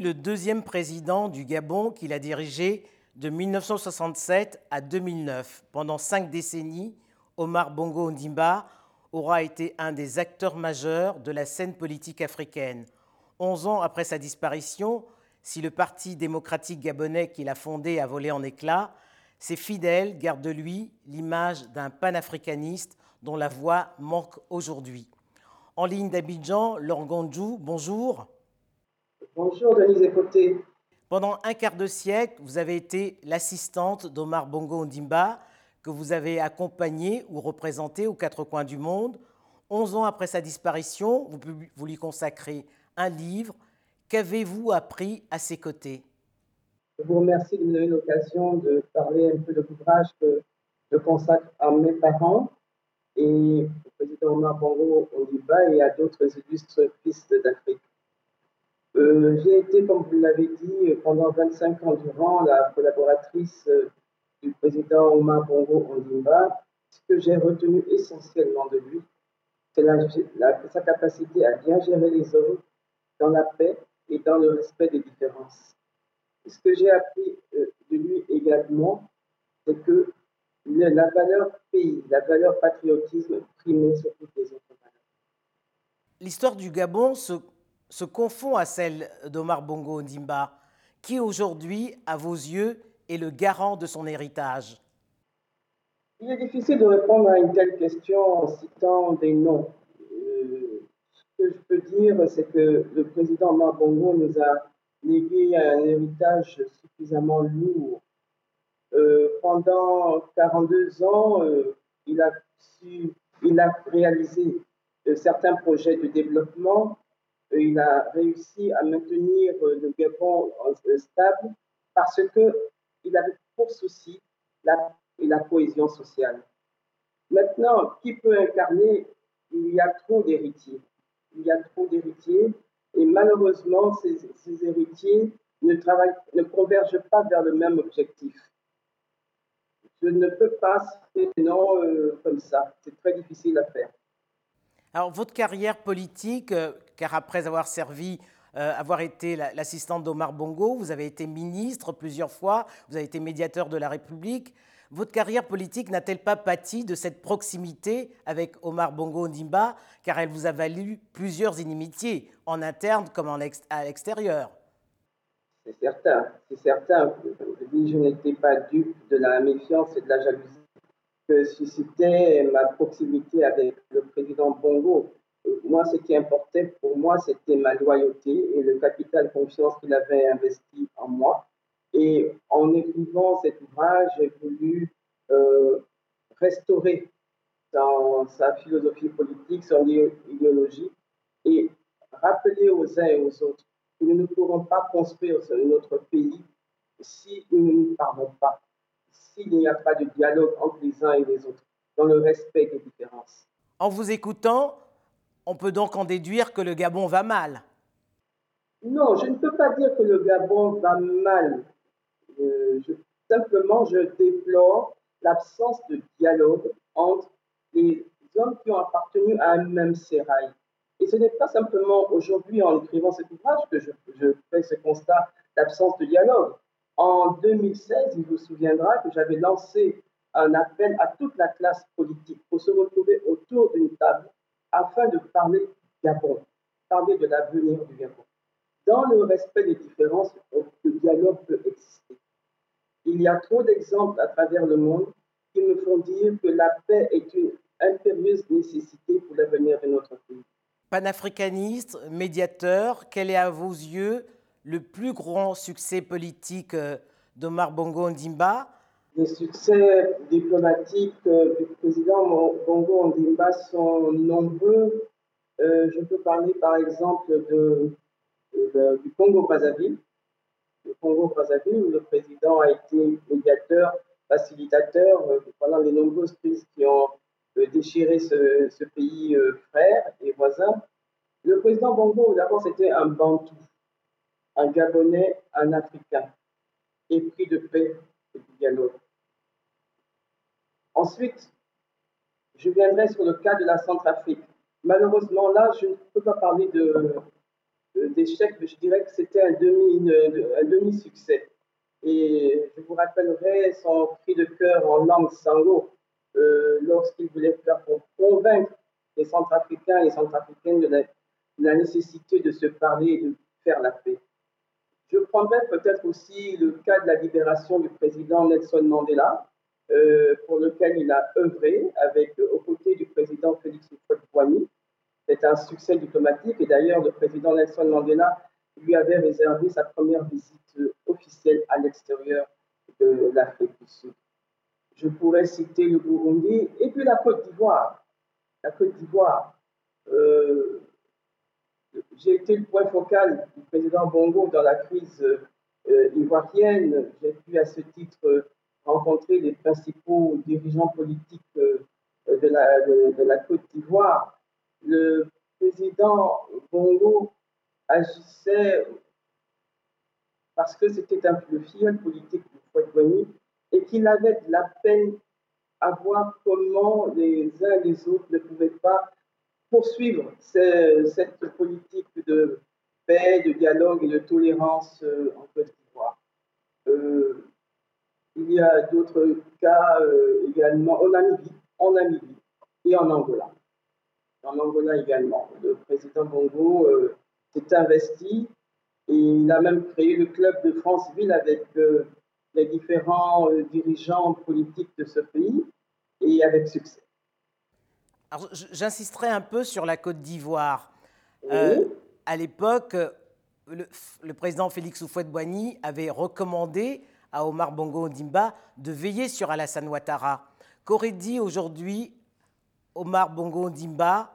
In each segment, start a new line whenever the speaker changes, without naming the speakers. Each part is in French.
Le deuxième président du Gabon qu'il a dirigé de 1967 à 2009. Pendant cinq décennies, Omar Bongo Ondimba aura été un des acteurs majeurs de la scène politique africaine. Onze ans après sa disparition, si le Parti démocratique gabonais qu'il a fondé a volé en éclats, ses fidèles gardent de lui l'image d'un panafricaniste dont la voix manque aujourd'hui. En ligne d'Abidjan, Laurent Gondjou, bonjour.
Bonjour Denise Écoté.
Pendant un quart de siècle, vous avez été l'assistante d'Omar Bongo Ondimba, que vous avez accompagné ou représenté aux quatre coins du monde. Onze ans après sa disparition, vous, vous lui consacrez un livre. Qu'avez-vous appris à ses côtés?
Je vous remercie de me donner l'occasion de parler un peu de l'ouvrage que je consacre à mes parents et au président Omar Bongo Ondimba et à d'autres illustres fils d'Afrique. Euh, j'ai été, comme vous l'avez dit, pendant 25 ans durant la collaboratrice euh, du président Omar Bongo Ondimba. Ce que j'ai retenu essentiellement de lui, c'est sa capacité à bien gérer les hommes dans la paix et dans le respect des différences. Ce que j'ai appris euh, de lui également, c'est que la valeur pays, la valeur patriotisme primait sur toutes les autres valeurs.
L'histoire du Gabon se se confond à celle d'Omar Bongo Ndimba, qui aujourd'hui, à vos yeux, est le garant de son héritage
Il est difficile de répondre à une telle question en citant des noms. Euh, ce que je peux dire, c'est que le président Omar Bongo nous a légué un héritage suffisamment lourd. Euh, pendant 42 ans, euh, il, a il a réalisé certains projets de développement il a réussi à maintenir le Gabon euh, stable parce qu'il avait pour souci la, cohésion sociale. Maintenant, qui peut incarner? Il y a trop d'héritiers. Il y a trop d'héritiers et malheureusement, ces, héritiers ne, convergent pas vers le même objectif. Je ne peux pas faire non euh, comme ça. C'est très difficile à faire.
Alors, votre carrière politique, euh, car après avoir servi, euh, avoir été l'assistante d'Omar Bongo, vous avez été ministre plusieurs fois, vous avez été médiateur de la République. Votre carrière politique n'a-t-elle pas pâti de cette proximité avec Omar Bongo Ndimba, car elle vous a valu plusieurs inimitiés, en interne comme en à l'extérieur?
C'est certain, c'est certain. Je n'étais pas dupe de la méfiance et de la jalousie que suscitait ma proximité avec le président Bongo. Moi, ce qui importait pour moi, c'était ma loyauté et le capital confiance qu'il avait investi en moi. Et en écrivant cet ouvrage, j'ai voulu euh, restaurer dans sa philosophie politique, son idéologie, et rappeler aux uns et aux autres que nous ne pourrons pas construire notre pays si nous ne parlons pas s'il n'y a pas de dialogue entre les uns et les autres, dans le respect des différences.
En vous écoutant, on peut donc en déduire que le Gabon va mal.
Non, je ne peux pas dire que le Gabon va mal. Euh, simplement, je déplore l'absence de dialogue entre les hommes qui ont appartenu à un même sérail. Et ce n'est pas simplement aujourd'hui, en écrivant cet ouvrage, que je, je fais ce constat d'absence de dialogue. En 2016, il vous souviendra que j'avais lancé un appel à toute la classe politique pour se retrouver autour d'une table afin de parler Gabon, parler de l'avenir du Gabon. Dans le respect des différences, le dialogue peut exister. Il y a trop d'exemples à travers le monde qui me font dire que la paix est une impérieuse nécessité pour l'avenir de notre pays.
Panafricaniste, médiateur, quel est à vos yeux le plus grand succès politique euh, d'Omar Bongo Ndimba
Les succès diplomatiques euh, du président Bongo Ndimba sont nombreux. Euh, je peux parler par exemple du Congo-Brazzaville. Le Congo-Brazzaville, où le président a été médiateur, facilitateur pendant les nombreuses crises qui ont déchiré ce, ce pays frère et voisin. Le président Bongo, d'abord, c'était un Bantou un Gabonais, un Africain, épris de paix et de dialogue. Ensuite, je viendrai sur le cas de la Centrafrique. Malheureusement, là, je ne peux pas parler d'échec, mais je dirais que c'était un demi-succès. et je vous rappellerai son cri de cœur en langue sango lorsqu'il voulait faire convaincre les Centrafricains et les Centrafricaines de la, nécessité de se parler et de faire la paix. Je prendrai peut-être aussi le cas de la libération du président Nelson Mandela, euh, pour lequel il a œuvré avec, aux côtés du président Félix Houphouët-Boigny. C'est un succès diplomatique et d'ailleurs le président Nelson Mandela lui avait réservé sa première visite officielle à l'extérieur de l'Afrique du Sud. Je pourrais citer le Burundi et puis la Côte d'Ivoire. La Côte d'Ivoire, euh, j'ai été le point focal du président Bongo dans la crise euh, ivoirienne. J'ai pu à ce titre rencontrer les principaux dirigeants politiques euh, de la, de, la Côte d'Ivoire. Le président Bongo agissait parce que c'était un le filleul politique du Fouet et qu'il avait de la peine à voir comment les uns et les autres ne pouvaient pas poursuivre cette politique de paix, de dialogue et de tolérance euh, en Côte d'Ivoire. Euh, il y a d'autres cas euh, également en Namibie, en Namibie et en Angola. En Angola également. Le président Bongo s'est investi et il a même créé le club de Franceville avec les différents dirigeants politiques de ce pays et avec succès.
J'insisterai un peu sur la Côte d'Ivoire. Euh, à l'époque, le, président Félix Houphouët-Boigny avait recommandé à Omar Bongo Ondimba de veiller sur Alassane Ouattara. Qu'aurait dit aujourd'hui Omar Bongo Ondimba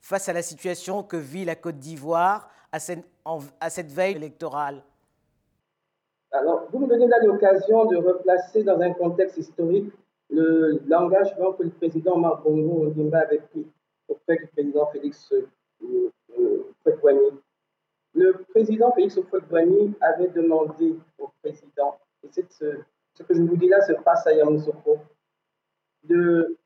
face à la situation que vit la Côte d'Ivoire à cette, à cette veille électorale?
Alors, vous me donnez là l'occasion de replacer dans un contexte historique l'engagement que le président Marbongo Ondimba avait pris auprès du président Félix euh, euh Le président Félix Houphouët-Boigny avait demandé au président, et ce, que je vous dis là se passe à Yamoussoukro,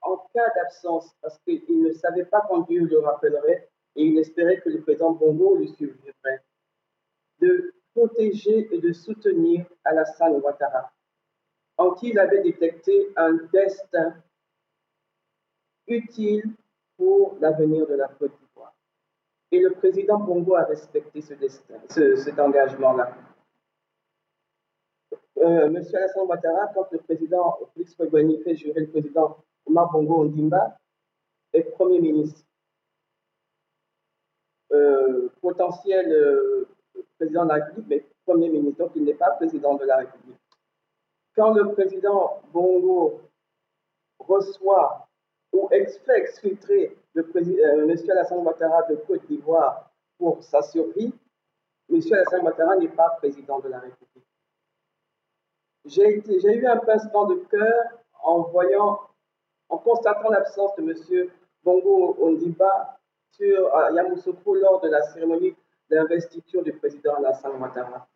en cas d'absence, parce qu'il ne savait pas quand Dieu le rappellerait, et il espérait que le président Bongo lui suivrait, de protéger et de soutenir Alassane Ouattara en qui il avait détecté un destin utile pour l'avenir de la Côte d'Ivoire. Et le président Bongo a respecté ce destin, cet engagement-là. Euh, Monsieur Alassane Ouattara, quand le président Félix Fouet fait jurer le président Omar Bongo Ondimba, est Premier ministre. Euh, potentiel euh, président de la République, mais Premier ministre, donc il n'est pas président de la République quand le président Bongo reçoit ou fait exfiltrer le euh, M. Alassane Ouattara de Côte d'Ivoire pour sa survie, M. Alassane Ouattara n'est pas président de la République. J'ai eu un pincement de cœur en voyant, en constatant l'absence de M. Bongo Ondimba sur Yamoussoukro lors de la cérémonie d'investiture du président Alassane Ouattara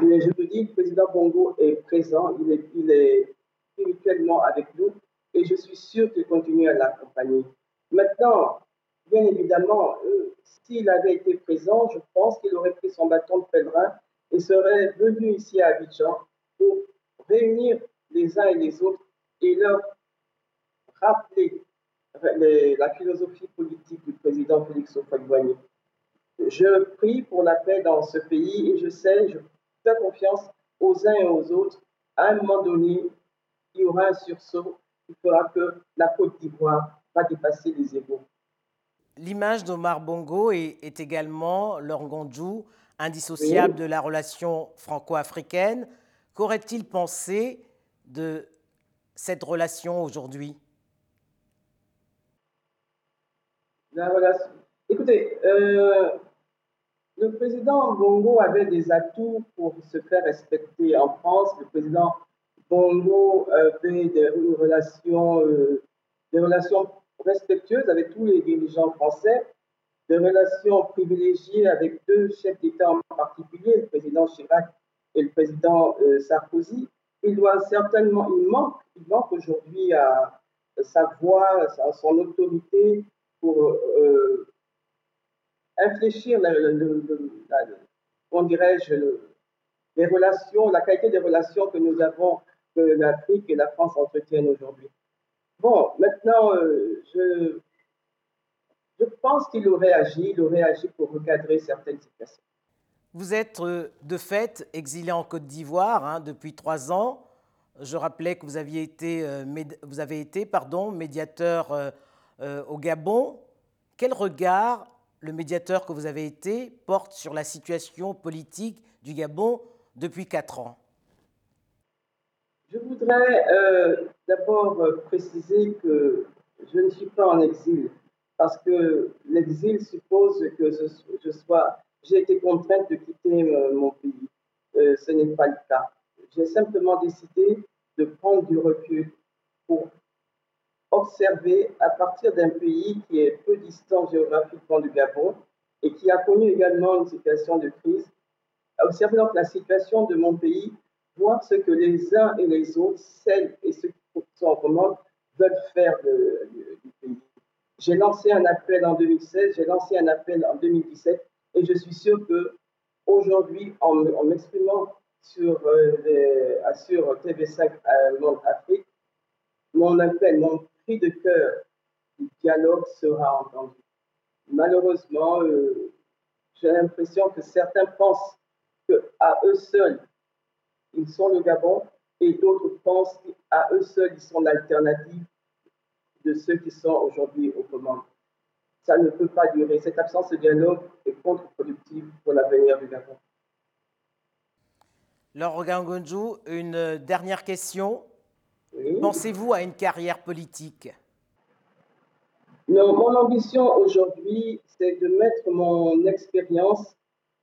je vous dis, le président Bongo est présent, il est, spirituellement avec nous et je suis sûr qu'il continue à l'accompagner. Maintenant, bien évidemment, euh, s'il avait été présent, je pense qu'il aurait pris son bâton de pèlerin et serait venu ici à Abidjan pour réunir les uns et les autres et leur rappeler la philosophie politique du président Félix Houphouët-Boigny. Je prie pour la paix dans ce pays et je sais, je confiance aux uns et aux autres. À un moment donné, il y aura un sursaut qui fera que la Côte d'Ivoire va dépasser les égaux.
L'image d'Omar Bongo est, également, l'organdjou, indissociable de la relation franco-africaine. Qu'aurait-il pensé de cette relation aujourd'hui?
La relation. Écoutez, euh, le président Bongo avait des atouts pour se faire respecter en France. Le président Bongo avait des relations, euh, des relations respectueuses avec tous les dirigeants français, des relations privilégiées avec deux chefs d'État en particulier, le président Chirac et le président euh, Sarkozy. Il doit certainement, il manque, il manque aujourd'hui à, sa voix, à son autorité pour euh, infléchir, dirais-je, les relations, la qualité des relations que nous avons, que l'Afrique et la France entretiennent aujourd'hui. Bon, maintenant, euh, je, je pense qu'il aurait agi, il aurait agi pour recadrer certaines situations.
Vous êtes euh, de fait exilé en Côte d'Ivoire hein, depuis trois ans. Je rappelais que vous, aviez été, euh, vous avez été pardon, médiateur au Gabon. Quel regard le médiateur que vous avez été porte sur la situation politique du Gabon depuis quatre ans
Je voudrais euh, d'abord euh, préciser que je ne suis pas en exil parce que l'exil suppose que je sois, j'ai été contrainte de quitter euh, mon pays. ce n'est pas le cas. J'ai simplement décidé de prendre du recul pour observer à partir d'un pays qui est peu distant géographiquement du Gabon et qui a connu également une situation de crise, observer donc la situation de mon pays, voir ce que les uns et les autres, celles et ceux qui sont en commande, veulent faire du pays. J'ai lancé un appel en 2016, j'ai lancé un appel en 2017 et je suis sûr que aujourd'hui, en, m'exprimant sur, euh, sur TV5 Monde Afrique, mon appel, mon de cœur du dialogue sera entendu. Malheureusement, euh, j'ai l'impression que certains pensent qu'à eux seuls, ils sont le Gabon et d'autres pensent qu'à eux seuls, ils sont l'alternative de ceux qui sont aujourd'hui aux commandes. Ça ne peut pas durer. Cette absence de dialogue est contre-productive pour l'avenir du Gabon.
Laure Gangonjou, une dernière question. Pensez-vous à une carrière politique?
Non, mon ambition aujourd'hui, c'est de mettre mon expérience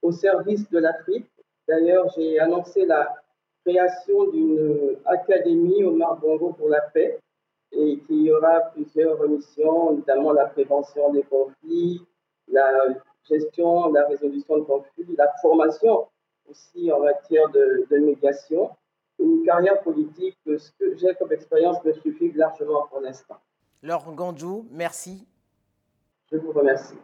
au service de l'Afrique. D'ailleurs, j'ai annoncé la création d'une académie au Marbongo pour la paix et qui aura plusieurs missions, notamment la prévention des conflits, la gestion, la résolution de conflits, la formation aussi en matière de médiation une carrière politique, ce que j'ai comme expérience me suffit largement pour l'instant.
Laure Gandjou, merci.
Je vous remercie.